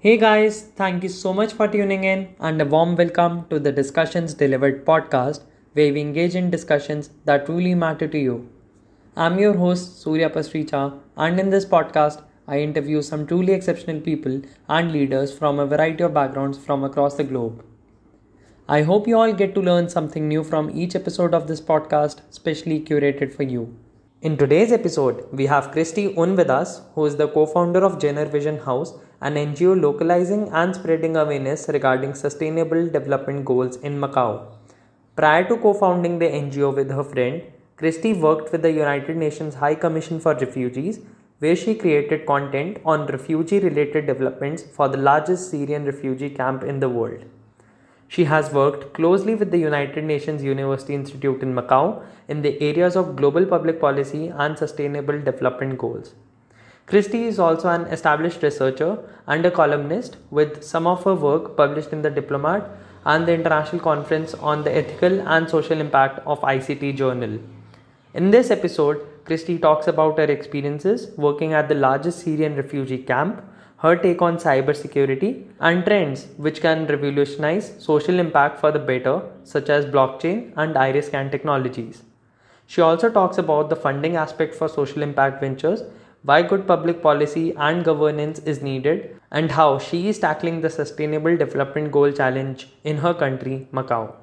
Hey guys, thank you so much for tuning in and a warm welcome to the Discussions Delivered podcast where we engage in discussions that truly matter to you. I'm your host Surya Pasricha and in this podcast I interview some truly exceptional people and leaders from a variety of backgrounds from across the globe. I hope you all get to learn something new from each episode of this podcast, specially curated for you. In today's episode, we have Christy Un with us, who is the co founder of Jenner Vision House an NGO localizing and spreading awareness regarding sustainable development goals in Macau. Prior to co founding the NGO with her friend, Christy worked with the United Nations High Commission for Refugees, where she created content on refugee related developments for the largest Syrian refugee camp in the world. She has worked closely with the United Nations University Institute in Macau in the areas of global public policy and sustainable development goals. Christy is also an established researcher and a columnist with some of her work published in the Diplomat and the International Conference on the Ethical and Social Impact of ICT Journal. In this episode, Christy talks about her experiences working at the largest Syrian refugee camp, her take on cybersecurity, and trends which can revolutionize social impact for the better, such as blockchain and iris scan technologies. She also talks about the funding aspect for social impact ventures why good public policy and governance is needed, and how she is tackling the Sustainable Development Goal challenge in her country, Macau.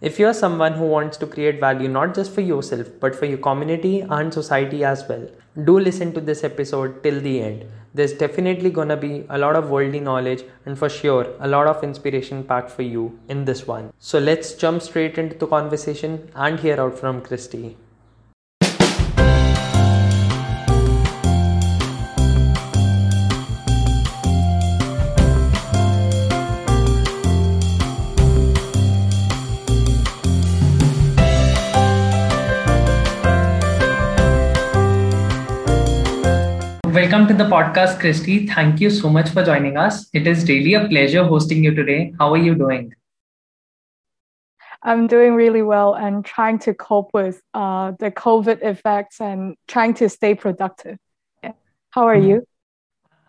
If you're someone who wants to create value not just for yourself but for your community and society as well, do listen to this episode till the end. There's definitely gonna be a lot of worldly knowledge and for sure a lot of inspiration packed for you in this one. So let's jump straight into the conversation and hear out from Christy. The podcast, Christy. Thank you so much for joining us. It is really a pleasure hosting you today. How are you doing? I'm doing really well and trying to cope with uh, the COVID effects and trying to stay productive. How are you?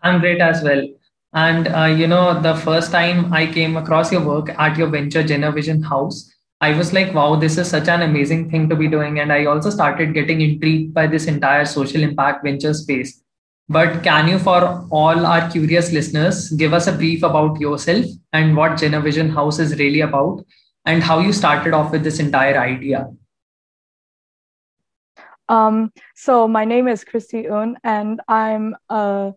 I'm great as well. And uh, you know, the first time I came across your work at your venture Jenner House, I was like, wow, this is such an amazing thing to be doing. And I also started getting intrigued by this entire social impact venture space. But can you, for all our curious listeners, give us a brief about yourself and what Jenner Vision House is really about and how you started off with this entire idea? Um, so my name is Christy Un, and I'm a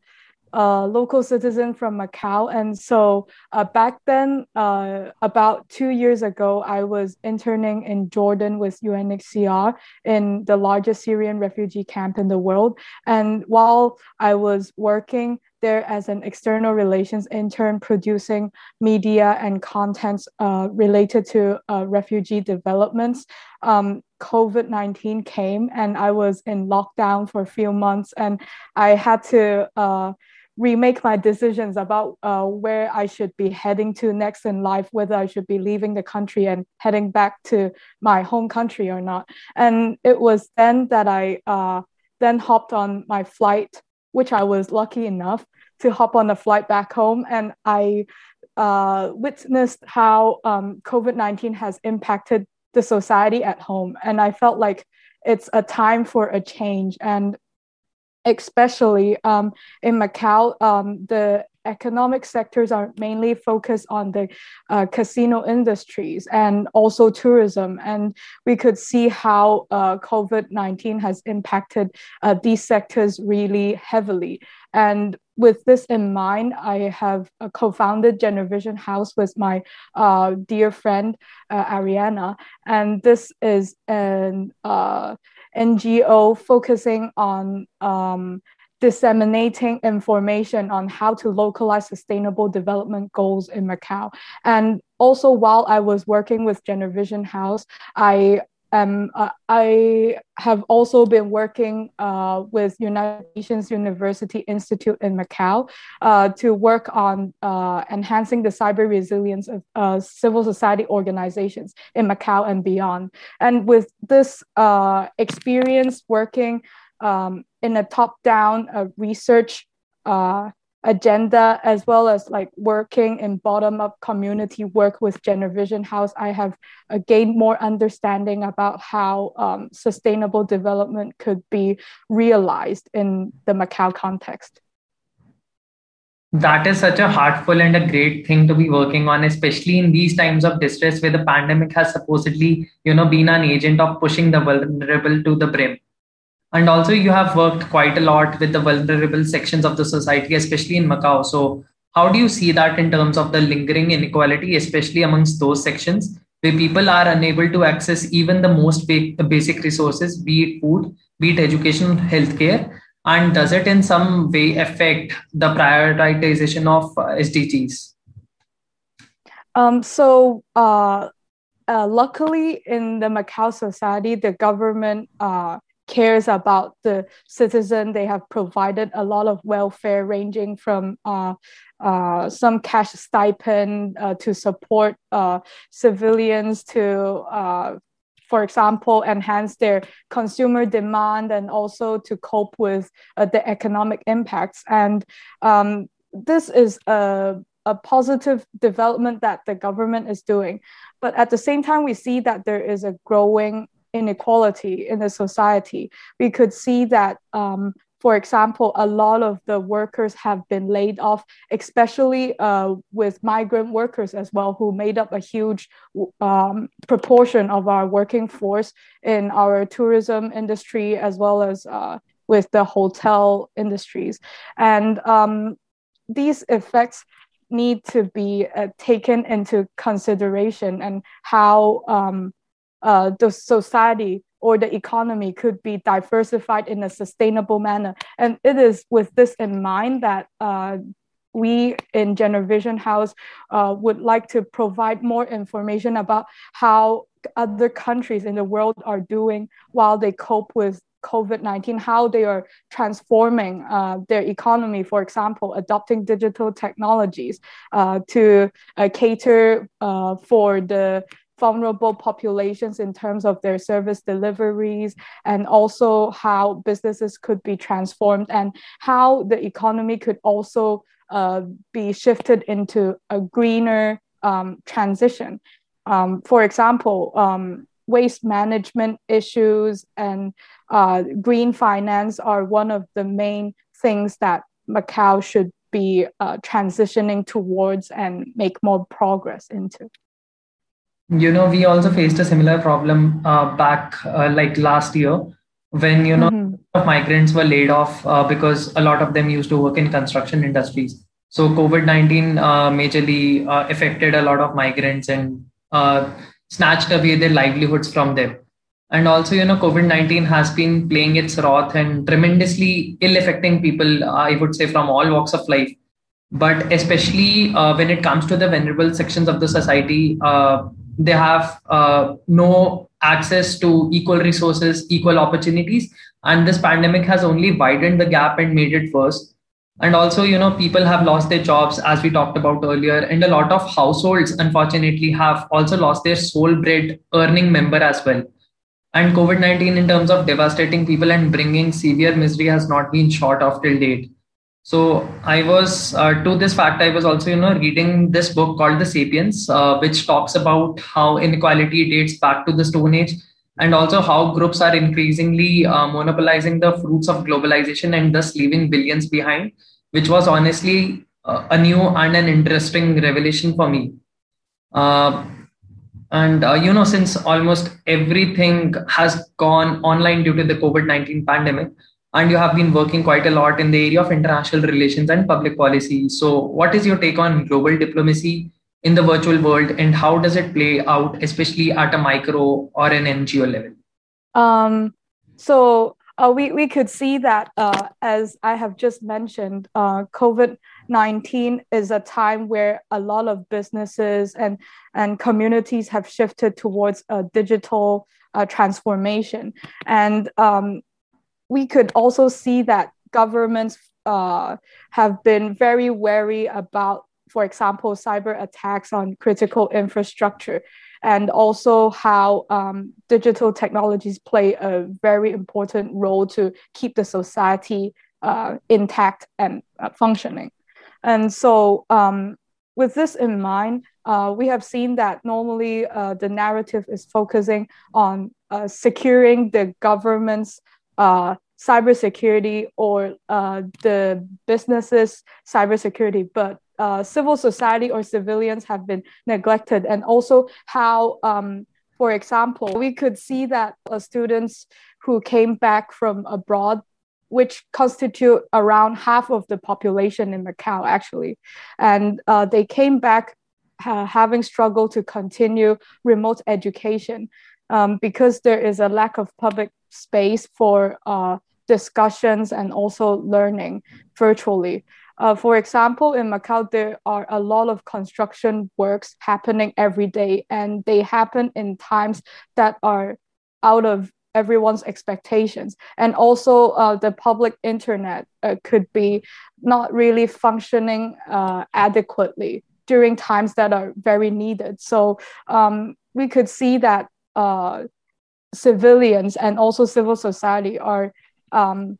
a local citizen from Macau. And so uh, back then, uh, about two years ago, I was interning in Jordan with UNHCR in the largest Syrian refugee camp in the world. And while I was working there as an external relations intern producing media and contents uh, related to uh, refugee developments, um, COVID 19 came and I was in lockdown for a few months and I had to uh, remake my decisions about uh, where I should be heading to next in life, whether I should be leaving the country and heading back to my home country or not. And it was then that I uh, then hopped on my flight, which I was lucky enough to hop on a flight back home, and I uh, witnessed how um, COVID nineteen has impacted the society at home, and I felt like it's a time for a change. And especially um, in Macau, um, the economic sectors are mainly focused on the uh, casino industries and also tourism. And we could see how uh, COVID 19 has impacted uh, these sectors really heavily. And with this in mind, I have uh, co founded Jenner Vision House with my uh, dear friend uh, Ariana. And this is an NGO focusing on um, disseminating information on how to localize sustainable development goals in Macau. And also, while I was working with Jenner Vision House, I um, uh, I have also been working uh, with United Nations University Institute in Macau uh, to work on uh, enhancing the cyber resilience of uh, civil society organizations in Macau and beyond. And with this uh, experience working um, in a top-down research agenda as well as like working in bottom up community work with Genervision House, I have uh, gained more understanding about how um, sustainable development could be realized in the Macau context. That is such a heartful and a great thing to be working on, especially in these times of distress where the pandemic has supposedly, you know, been an agent of pushing the vulnerable to the brim and also you have worked quite a lot with the vulnerable sections of the society especially in macau. So how do you see that in terms of the lingering inequality especially amongst those sections where people are unable to access even the most basic resources be it food be it education healthcare? And does it in some way affect the prioritization of uh, sdgs um, so uh, uh, luckily in the macau society the government uh, cares about the citizen. They have provided a lot of welfare, ranging from uh, uh, some cash stipend uh, to support uh, civilians to, uh, for example, enhance their consumer demand and also to cope with uh, the economic impacts. And um, this is a a positive development that the government is doing. But at the same time, we see that there is a growing inequality in the society. We could see that, um, for example, a lot of the workers have been laid off, especially uh, with migrant workers as well, who made up a huge um, proportion of our working force in our tourism industry as well as uh, with the hotel industries. And um, these effects need to be uh, taken into consideration and how um, uh, the society or the economy could be diversified in a sustainable manner. And it is with this in mind that uh, we in Genervision House uh, would like to provide more information about how other countries in the world are doing while they cope with COVID 19, how they are transforming uh, their economy, for example, adopting digital technologies uh, to uh, cater uh, for the vulnerable populations in terms of their service deliveries and also how businesses could be transformed and how the economy could also uh, be shifted into a greener um, transition. Um, for example, um, waste management issues and uh, green finance are one of the main things that Macau should be uh, transitioning towards and make more progress into you know we also faced a similar problem uh, back uh, like last year when you know mm-hmm. migrants were laid off uh, because a lot of them used to work in construction industries. So covid-19 uh, majorly uh, affected a lot of migrants and uh, snatched away their livelihoods from them. And also you know covid-19 has been playing its wrath and tremendously ill affecting people i would say from all walks of life. But especially when it comes to the vulnerable sections of the society they have uh, no access to equal resources, equal opportunities. And this pandemic has only widened the gap and made it worse. And also, you know, people have lost their jobs, as we talked about earlier. And a lot of households, unfortunately, have also lost their sole bread earning member as well. And COVID 19, in terms of devastating people and bringing severe misery, has not been short of till date. So I was uh, to this fact I was also you know reading this book called The Sapiens, uh, which talks about how inequality dates back to the Stone Age, and also how groups are increasingly uh, monopolizing the fruits of globalization and thus leaving billions behind, which was honestly uh, a new and an interesting revelation for me. Uh, and uh, you know, since almost everything has gone online due to the COVID nineteen pandemic and you have been working quite a lot in the area of international relations and public policy. So, what is your take on global diplomacy in the virtual world, and how does it play out, especially at a micro or an NGO level? Um, so, uh, we, we could see that, uh, as I have just mentioned, uh, COVID 19 is a time where a lot of businesses and, and communities have shifted towards a digital uh, transformation. And um, we could also see that governments uh, have been very wary about, for example, cyber attacks on critical infrastructure, and also how um, digital technologies play a very important role to keep the society uh, intact and uh, functioning. And so, um, with this in mind, uh, we have seen that normally uh, the narrative is focusing on uh, securing the government's uh, cybersecurity or uh, the businesses' cybersecurity, but uh, civil society or civilians have been neglected, and also how, um, for example, we could see that students who came back from abroad which constitute around half of the population in Macau, actually. And uh, they came back uh, having struggled to continue remote education um, because there is a lack of public space for uh, discussions and also learning virtually. Uh, for example, in Macau, there are a lot of construction works happening every day, and they happen in times that are out of everyone's expectations and also uh, the public internet uh, could be not really functioning uh, adequately during times that are very needed so um, we could see that uh, civilians and also civil society are um,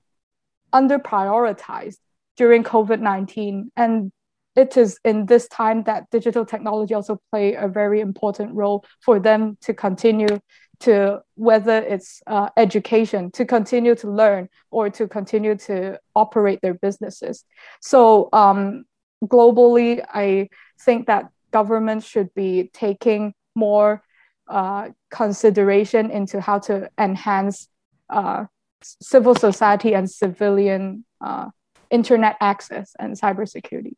under prioritized during covid-19 and it is in this time that digital technology also play a very important role for them to continue to whether it's uh, education to continue to learn or to continue to operate their businesses. So um, globally i think that governments should be taking more uh, consideration into how to enhance uh, civil society and civilian uh, internet access and cybersecurity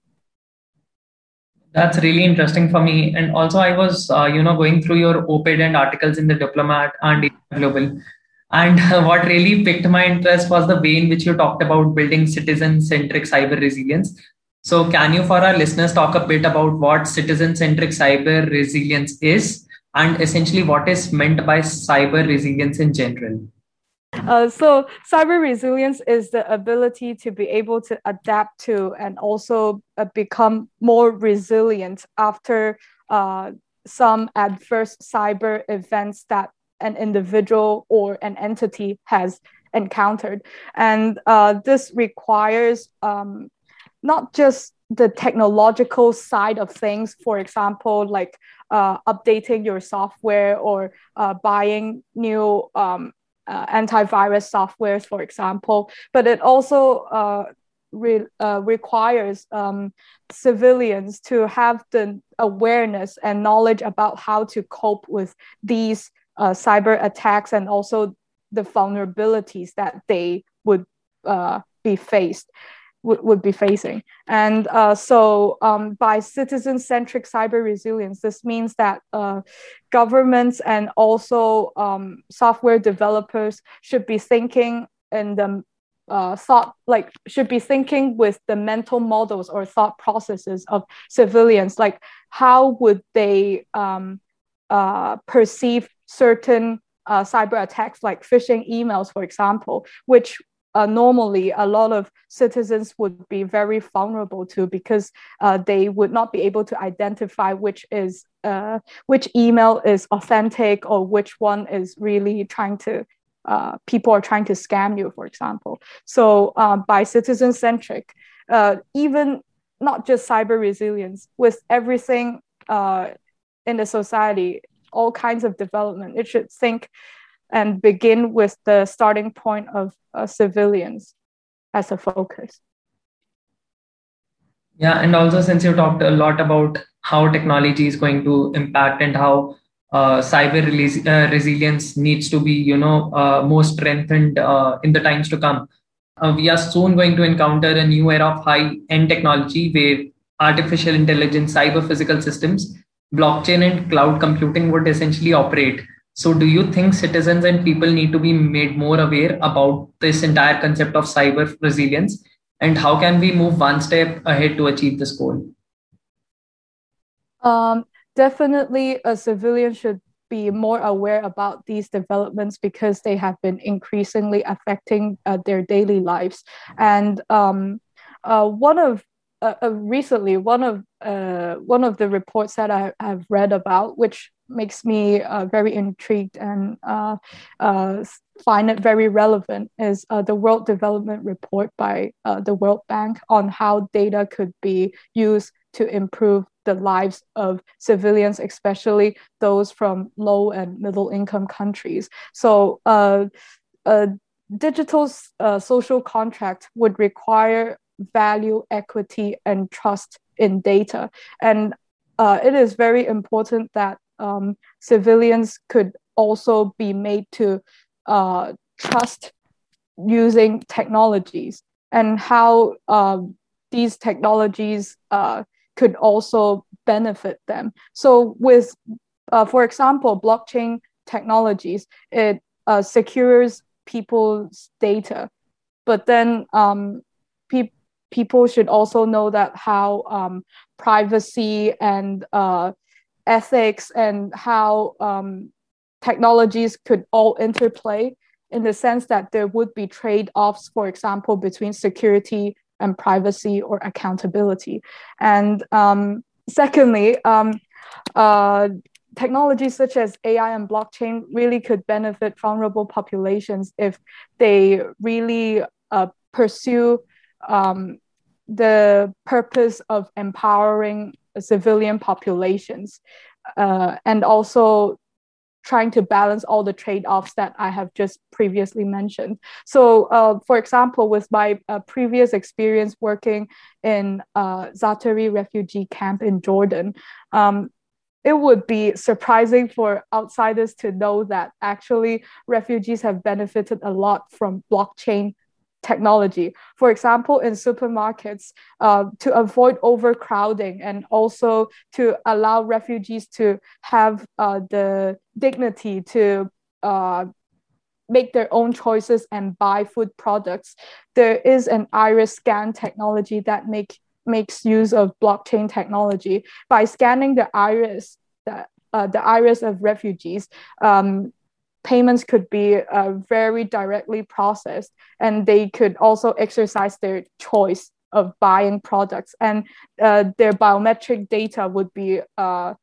that's really interesting for me. And also, I was, uh, you know, going through your op-ed and articles in the Diplomat and Global. And uh, what really piqued my interest was the way in which you talked about building citizen-centric cyber resilience. So, can you, for our listeners, talk a bit about what citizen-centric cyber resilience is, and essentially what is meant by cyber resilience in general? Uh, so cyber resilience is the ability to be able to adapt to and also uh, become more resilient after uh, some adverse cyber events that an individual or an entity has encountered. And uh, this requires um, not just the technological side of things, for example, like uh, updating your software or uh, buying new um, uh, antivirus softwares, for example, but it also uh, re- uh, requires um, civilians to have the awareness and knowledge about how to cope with these cyber attacks and also the vulnerabilities that they would be faced would, would be facing. And uh, so, um, by citizen centric cyber resilience, this means that uh, governments and also um, software developers should be thinking in the uh, thought like should be thinking with the mental models or thought processes of civilians like how would they um, uh, perceive certain uh, cyber attacks like phishing emails for example which uh, normally a lot of citizens would be very vulnerable to because uh, they would not be able to identify which is uh, which email is authentic or which one is really trying to uh, people are trying to scam you, for example. So uh, by citizen centric, uh, even not just cyber resilience, with everything in the society, all kinds of development, it should think and begin with the starting point of uh, civilians as a focus. Yeah, and also since you talked a lot about how technology is going to impact and how uh, cyber release, uh, resilience needs to be, you know, uh, more strengthened uh, in the times to come. Uh, we are soon going to encounter a new era of high-end technology where artificial intelligence, cyber physical systems, blockchain, and cloud computing would essentially operate so, do you think citizens and people need to be made more aware about this entire concept of cyber resilience? And how can we move one step ahead to achieve this goal? Um, definitely, a civilian should be more aware about these developments because they have been increasingly affecting uh, their daily lives. And um, uh, one of uh, uh, recently one of uh, one of the reports that I have read about, which makes me uh, very intrigued and uh, uh, find it very relevant, is the World Development Report by the World Bank on how data could be used to improve the lives of civilians, especially those from low and middle income countries. So, digital social contract would require value, equity, and trust in data. And uh, it is very important that um, civilians could also be made to uh, trust using technologies and how um, these technologies uh, could also benefit them. So, with, uh, for example, blockchain technologies, it uh, secures people's data, but then um, people people should also know that how um, privacy and uh, ethics and how um, technologies could all interplay in the sense that there would be trade-offs for example between security and privacy or accountability. And um, secondly um, uh, technologies such as ai and blockchain really could benefit vulnerable populations if they really uh, pursue um, the purpose of empowering civilian populations uh, and also trying to balance all the trade-offs that I have just previously mentioned. So, uh, for example, with my uh, previous experience working in uh, Zaatari refugee camp in Jordan, um, it would be surprising for outsiders to know that actually refugees have benefited a lot from blockchain technology. For example, in supermarkets, uh, to avoid overcrowding and also to allow refugees to have uh, the dignity to uh, make their own choices and buy food products. There is an iris scan technology that make, makes use of blockchain technology. By scanning the iris, the, uh, the iris of refugees, um, payments could be uh, very directly processed and they could also exercise their choice of buying products. And uh, their biometric data would be uh,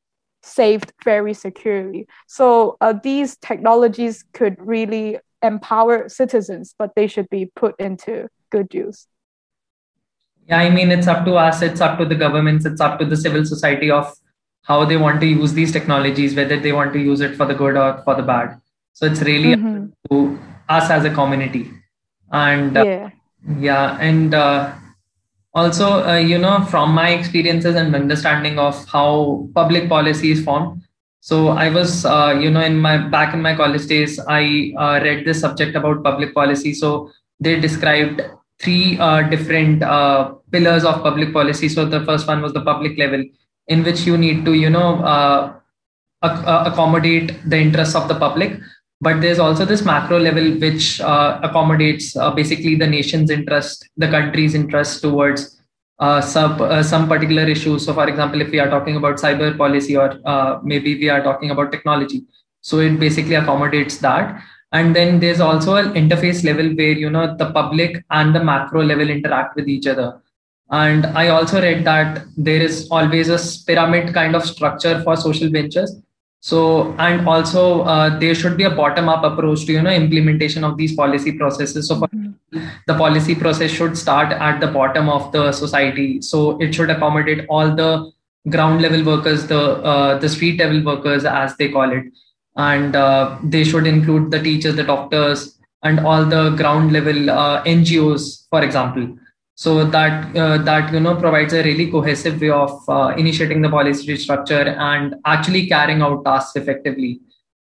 saved very securely. So uh, these technologies could really empower citizens but they should be put into good use. Yeah i mean it's up to us it's up to the governments it's up to the civil society of how they want to use these technologies whether they want to use it for the good or for the bad so it's really mm-hmm. to us as a community and uh, yeah. yeah and uh, also uh, you know from my experiences and understanding of how public policy is formed so i was uh, you know in my back in my college days i uh, read this subject about public policy so they described three uh, different pillars of public policy so the first one was the public level in which you need to you know accommodate the interests of the public but there's also this macro level which uh, accommodates uh, basically the nation's interest the country's interest towards uh, sub, uh, some particular issues. So for example if we are talking about cyber policy or uh, maybe we are talking about technology. So it basically accommodates that. And then there's also an interface level where you know the public and the macro level interact with each other. And i also read that there is always a pyramid kind of structure for social ventures so and also uh, there should be a bottom up approach to you know implementation of these policy processes. So mm-hmm. the policy process should start at the bottom of the society. So it should accommodate all the ground level workers the uh, the street level workers as they call it. And uh, they should include the teachers the doctors and all the ground level uh, ngos for example so that uh, that you know provides a really cohesive way of uh, initiating the policy structure and actually carrying out tasks effectively.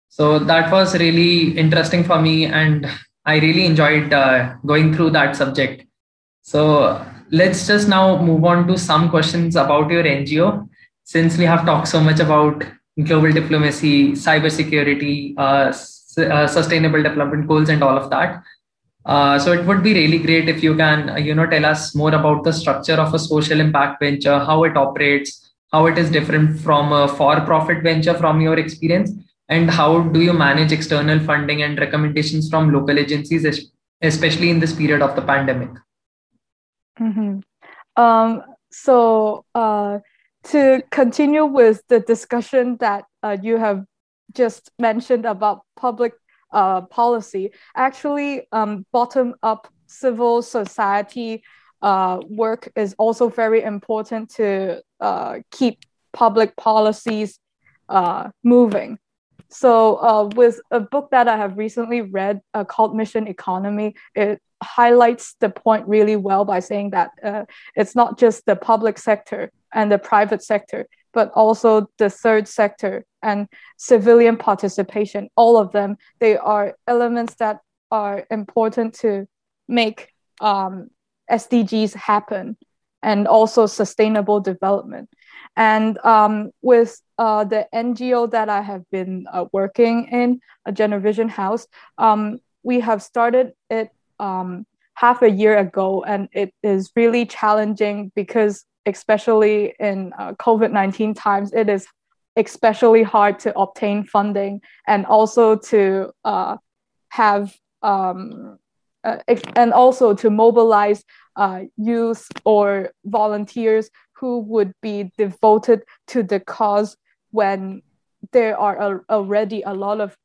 So that was really interesting for me and i really enjoyed uh, going through that subject. So let's just now move on to some questions about your ngo since we have talked so much about global diplomacy cybersecurity uh, uh, sustainable development goals and all of that uh, so it would be really great if you can, uh, you know, tell us more about the structure of a social impact venture, how it operates, how it is different from a for-profit venture from your experience, and how do you manage external funding and recommendations from local agencies, especially in this period of the pandemic. Mm-hmm. Um, so uh, to continue with the discussion that uh, you have just mentioned about public uh, policy, actually, um, bottom up civil society uh, work is also very important to uh, keep public policies uh, moving. So, uh, with a book that I have recently read uh, called Mission Economy, it highlights the point really well by saying that it's not just the public sector and the private sector, but also the third sector and civilian participation. All of them, they are elements that are important to make um, SDGs happen and also sustainable development. And um, with uh, the NGO that I have been uh, working in, a Generation House, um, we have started it um, half a year ago, and it is really challenging because, especially in uh, COVID 19 times, it is especially hard to obtain funding and also to uh, have um, uh, and also to mobilize uh, youth or volunteers who would be devoted to the cause when there are a, already a lot of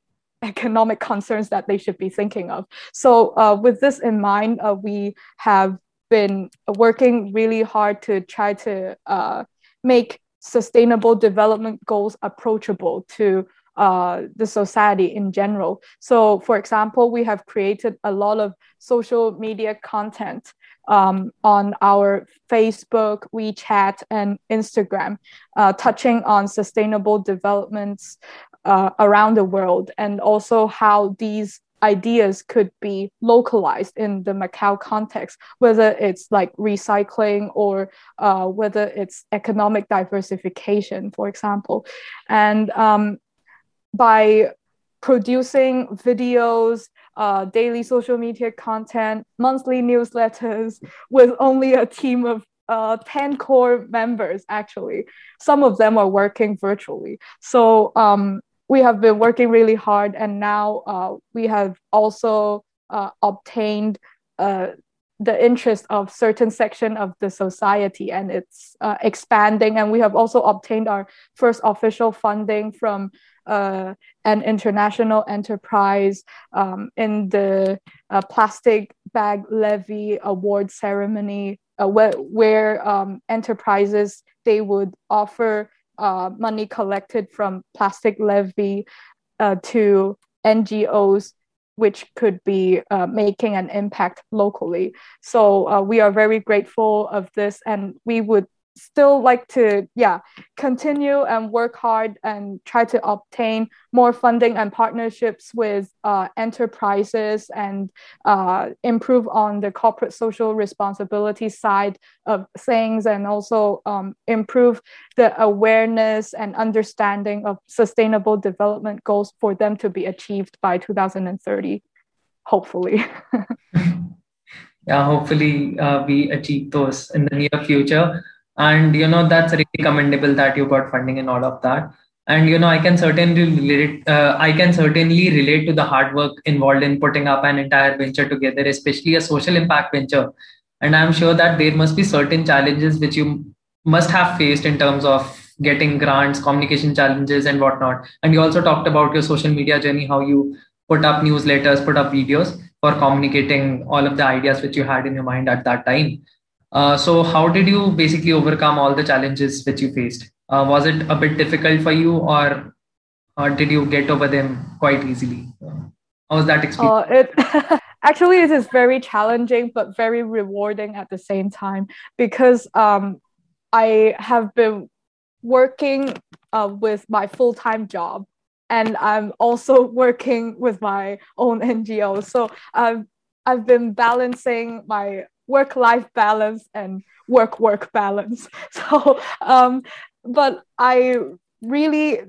economic concerns that they should be thinking of. So, uh, with this in mind, uh, we have been working really hard to try to uh, make sustainable development goals approachable to uh, the society in general. So, for example, we have created a lot of social media content um, on our Facebook, WeChat, and Instagram, uh, touching on sustainable developments uh, around the world and also how these ideas could be localized in the Macau context, whether it's like recycling or uh, whether it's economic diversification, for example. And um, by producing videos, uh, daily social media content, monthly newsletters with only a team of uh, 10 core members, actually. Some of them are working virtually. So um, we have been working really hard, and now uh, we have also uh, obtained uh, the interest of certain section of the society and it's uh, expanding. And we have also obtained our first official funding from uh, an international enterprise um, in the plastic bag levy award ceremony uh, where, where um, enterprises they would offer uh, money collected from plastic levy uh, to ngos which could be uh, making an impact locally. So uh, we are very grateful of this, and we would still like to yeah continue and work hard and try to obtain more funding and partnerships with uh, enterprises and uh, improve on the corporate social responsibility side of things and also um, improve the awareness and understanding of sustainable development goals for them to be achieved by 2030 hopefully. Yeah hopefully uh, we achieve those in the near future and you know that's really commendable that you got funding and all of that. And you know i can certainly relate uh, i can certainly relate to the hard work involved in putting up an entire venture together especially a social impact venture. And i'm sure that there must be certain challenges which you must have faced in terms of getting grants communication challenges and whatnot. And you also talked about your social media journey how you put up newsletters put up videos for communicating all of the ideas which you had in your mind at that time uh, so, how did you basically overcome all the challenges which you faced? Uh, was it a bit difficult for you, or, or did you get over them quite easily? How was that experience? Uh, it actually it is very challenging, but very rewarding at the same time because um, I have been working uh, with my full time job, and I'm also working with my own NGO. So I've I've been balancing my work life balance and work work balance. So, um, but I really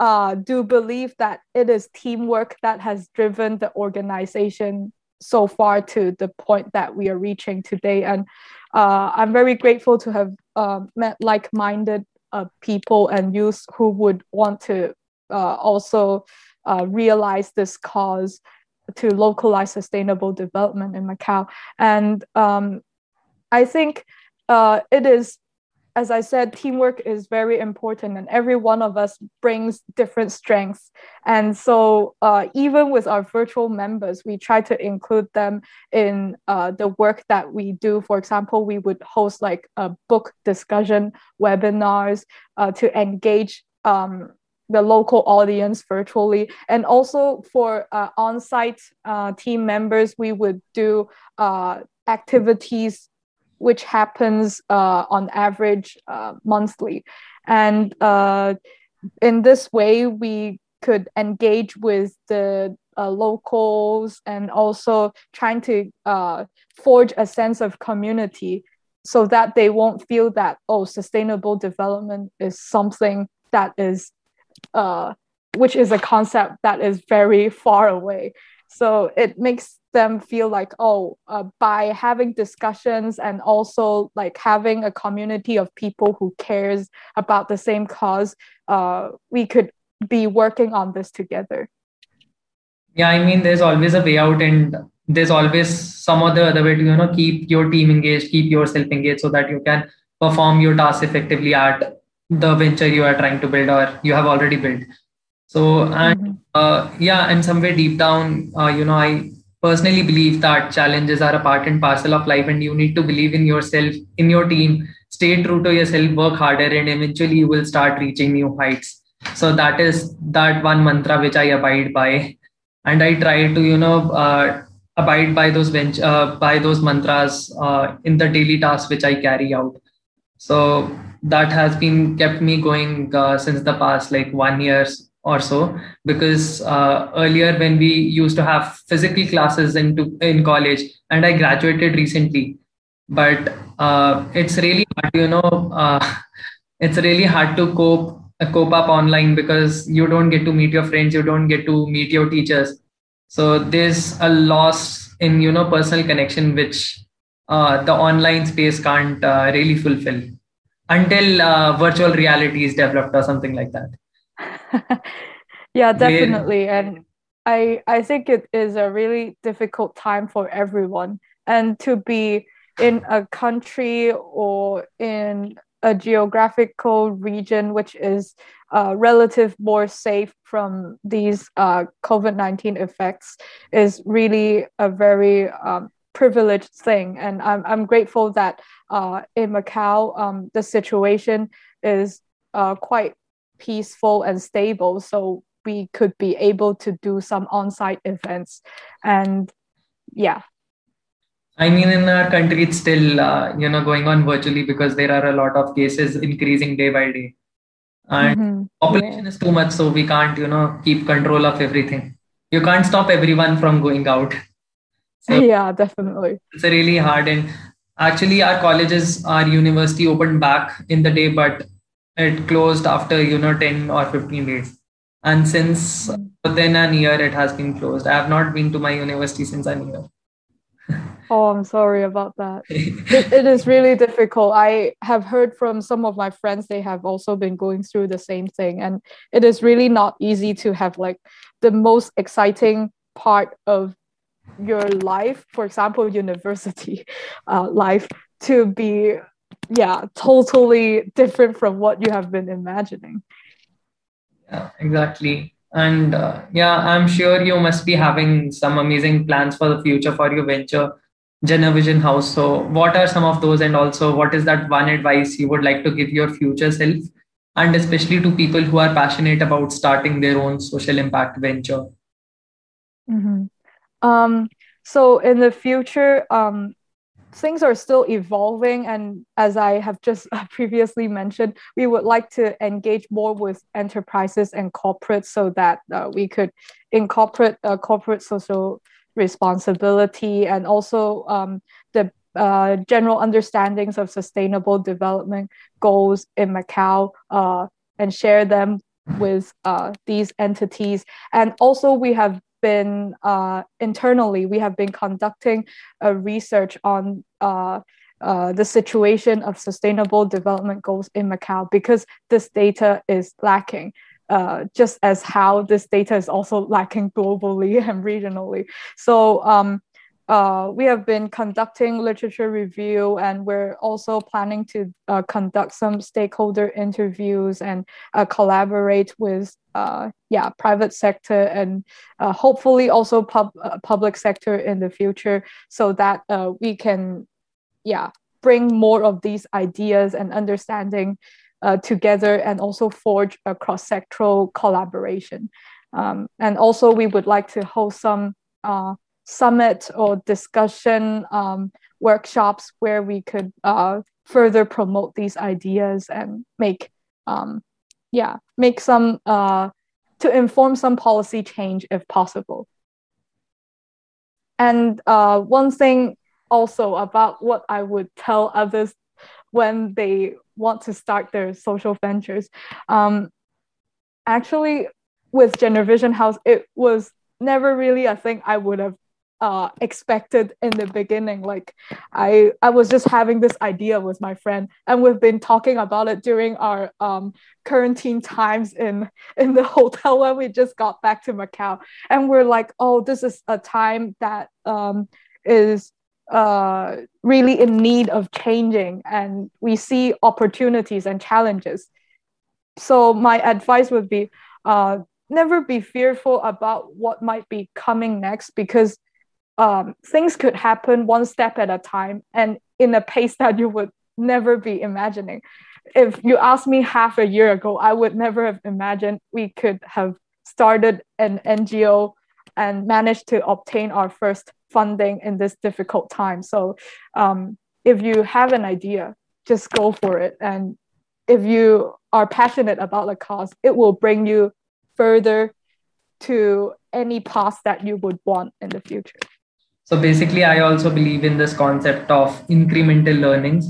uh, do believe that it is teamwork that has driven the organization so far to the point that we are reaching today. And uh, I'm very grateful to have uh, met like minded uh, people and youth who would want to uh, also uh, realize this cause to localize sustainable development in Macau. And um, I think uh, it is as I said, teamwork is very important, and every one of us brings different strengths. And so, uh, even with our virtual members, we try to include them in uh, the work that we do. For example, we would host like a book discussion webinars uh, to engage um, the local audience virtually. And also for uh, on site uh, team members, we would do uh, activities which happens uh, on average uh, monthly. And uh, in this way, we could engage with the locals and also trying to forge a sense of community so that they won't feel that, oh, sustainable development is something that is, uh, which is a concept that is very far away. So it makes them feel like oh uh, by having discussions and also like having a community of people who cares about the same cause uh, we could be working on this together yeah i mean there's always a way out and there's always some other other way to you know keep your team engaged keep yourself engaged so that you can perform your tasks effectively at the venture you are trying to build or you have already built. So and mm-hmm. uh, yeah and somewhere deep down uh, you know i personally believe that challenges are a part and parcel of life and you need to believe in yourself in your team. Stay true to yourself work harder and eventually you will start reaching new heights. So that is that one mantra which i abide by. And i try to you know uh, abide by those bench uh, by those mantras uh, in the daily tasks which i carry out. So that has been kept me going uh, since the past like one years or so. Because uh, earlier when we used to have physical classes into in college and i graduated recently but uh, it's really hard you know uh, it's really hard to cope uh, cope up online because you don't get to meet your friends you don't get to meet your teachers. So there's a loss in you know personal connection which uh, the online space can't really fulfill until virtual reality is developed or something like that yeah, definitely. And I I think it is a really difficult time for everyone. And to be in a country or in a geographical region which is uh, relative more safe from these uh, COVID-19 effects is really a very um, privileged thing. And I'm, I'm grateful that uh, in Macau, um, the situation is uh, quite peaceful and stable so we could be able to do some on-site events and yeah i mean in our country it's still uh, you know going on virtually because there are a lot of cases increasing day by day and mm-hmm. population yeah. is too much so we can't you know keep control of everything you can't stop everyone from going out so yeah definitely. it's a really hard and actually our colleges our university opened back in the day but it closed after you know 10 or 15 days. And since then an year it has been closed. I have not been to my university since a year. Oh i'm sorry about that. It, it is really difficult. I have heard from some of my friends they have also been going through the same thing. And it is really not easy to have like the most exciting part of your life for example university uh, life to be yeah totally different from what you have been imagining yeah exactly and uh, yeah i'm sure you must be having some amazing plans for the future for your venture Vision House. So, what are some of those, and also what is that one advice you would like to give your future self, and especially to people who are passionate about starting their own social impact venture? Mm-hmm. Um, so, in the future, um, things are still evolving and as i have just previously mentioned we would like to engage more with enterprises and corporates so that uh, we could incorporate uh, corporate social responsibility and also um, the uh, general understandings of sustainable development goals in macau uh, and share them with uh, these entities. And also we have been uh, internally, we have been conducting a research on uh, uh, the situation of sustainable development goals in Macau because this data is lacking. Uh, just as how this data is also lacking globally and regionally. So um, uh, we have been conducting literature review and we're also planning to uh, conduct some stakeholder interviews and uh, collaborate with uh, yeah private sector and uh, hopefully also pub- uh, public sector in the future so that we can yeah bring more of these ideas and understanding together and also forge a cross-sectoral collaboration. Um, and also we would like to host some summit or discussion um, workshops where we could uh, further promote these ideas and make um, yeah make some uh, to inform some policy change if possible. And uh, one thing also about what i would tell others when they want to start their social ventures um, actually with gender vision house it was never really a thing i would have uh, expected in the beginning. Like I, I was just having this idea with my friend, and we've been talking about it during our um, quarantine times in in the hotel when we just got back to Macau, and we're like, oh, this is a time that um, is uh, really in need of changing, and we see opportunities and challenges. So my advice would be. Uh, never be fearful about what might be coming next because um, things could happen one step at a time and in a pace that you would never be imagining. If you asked me half a year ago, I would never have imagined we could have started an NGO and managed to obtain our first funding in this difficult time. So, um, if you have an idea, just go for it. And if you are passionate about the cause, it will bring you further to any path that you would want in the future. So basically, I also believe in this concept of incremental learnings.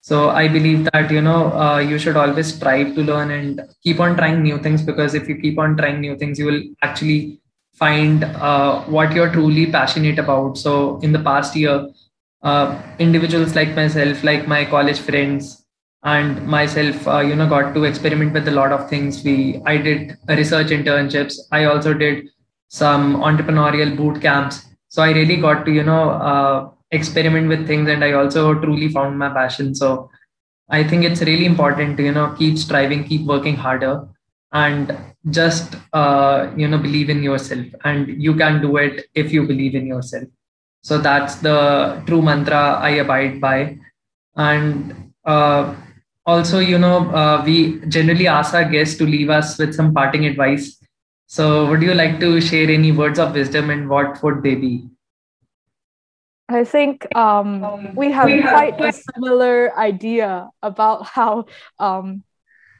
So I believe that you know uh, you should always strive to learn and keep on trying new things because if you keep on trying new things, you will actually find uh, what you're truly passionate about. So in the past year, uh, individuals like myself, like my college friends, and myself, uh, you know, got to experiment with a lot of things. We I did research internships. I also did some entrepreneurial boot camps so i really got to you know uh, experiment with things and i also truly found my passion. So i think it's really important to you know keep striving keep working harder and just uh, you know believe in yourself and you can do it if you believe in yourself. So that's the true mantra i abide by. And uh, also you know uh, we generally ask our guests to leave us with some parting advice so, would you like to share any words of wisdom and what would they be? I think um, we have quite a similar idea about how um,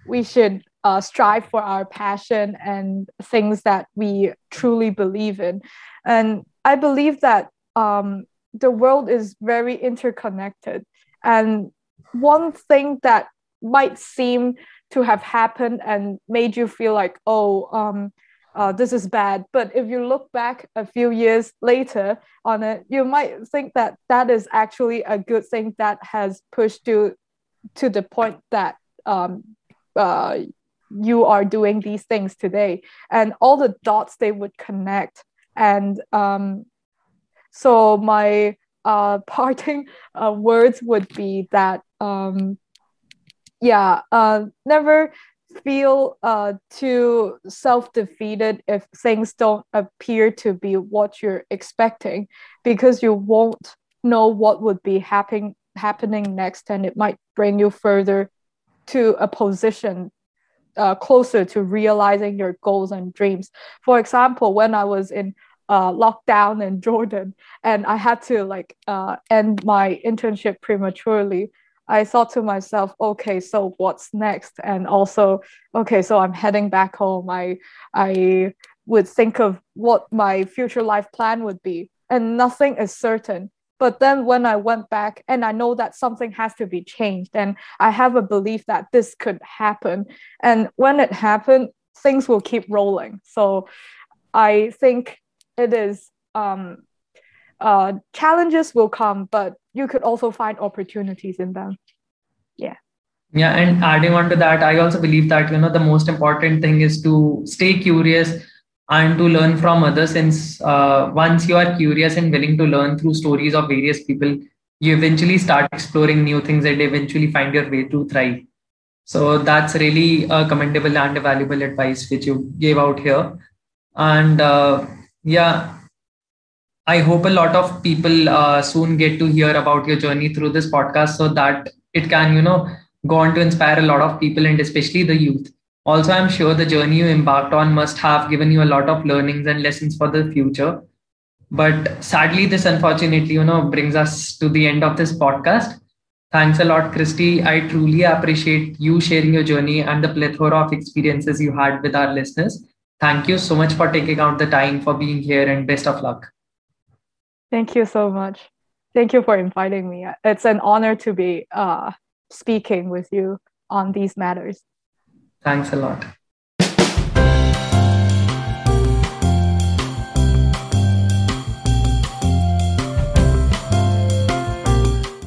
we should uh, strive for our passion and things that we truly believe in. And I believe that um, the world is very interconnected. And one thing that might seem to have happened and made you feel like, oh, um, uh, this is bad. But if you look back a few years later on it, you might think that that is actually a good thing that has pushed you to the point that um, uh, you are doing these things today. And all the dots they would connect. And um, so my uh, parting uh, words would be that um, yeah, uh, never feel uh, too self-defeated if things don't appear to be what you're expecting because you won't know what would be happening happening next and it might bring you further to a position uh, closer to realizing your goals and dreams. For example when i was in uh, lockdown in jordan and i had to like uh, end my internship prematurely I thought to myself, okay, so what's next? And also, okay, so I'm heading back home. I I would think of what my future life plan would be, and nothing is certain. But then when I went back and I know that something has to be changed, and I have a belief that this could happen. And when it happened, things will keep rolling. So I think it is um, uh, challenges will come, but you could also find opportunities in them. Yeah. Yeah, and adding on to that, I also believe that you know the most important thing is to stay curious and to learn from others since uh, once you are curious and willing to learn through stories of various people you eventually start exploring new things and eventually find your way to thrive so that's really a commendable and a valuable advice which you gave out here and uh, yeah i hope a lot of people uh, soon get to hear about your journey through this podcast so that it can you know go on to inspire a lot of people and especially the youth also, I'm sure the journey you embarked on must have given you a lot of learnings and lessons for the future. But sadly, this unfortunately, you know, brings us to the end of this podcast. Thanks a lot, Christy. I truly appreciate you sharing your journey and the plethora of experiences you had with our listeners. Thank you so much for taking out the time for being here and best of luck. Thank you so much. Thank you for inviting me. It's an honor to be uh, speaking with you on these matters. Thanks a lot.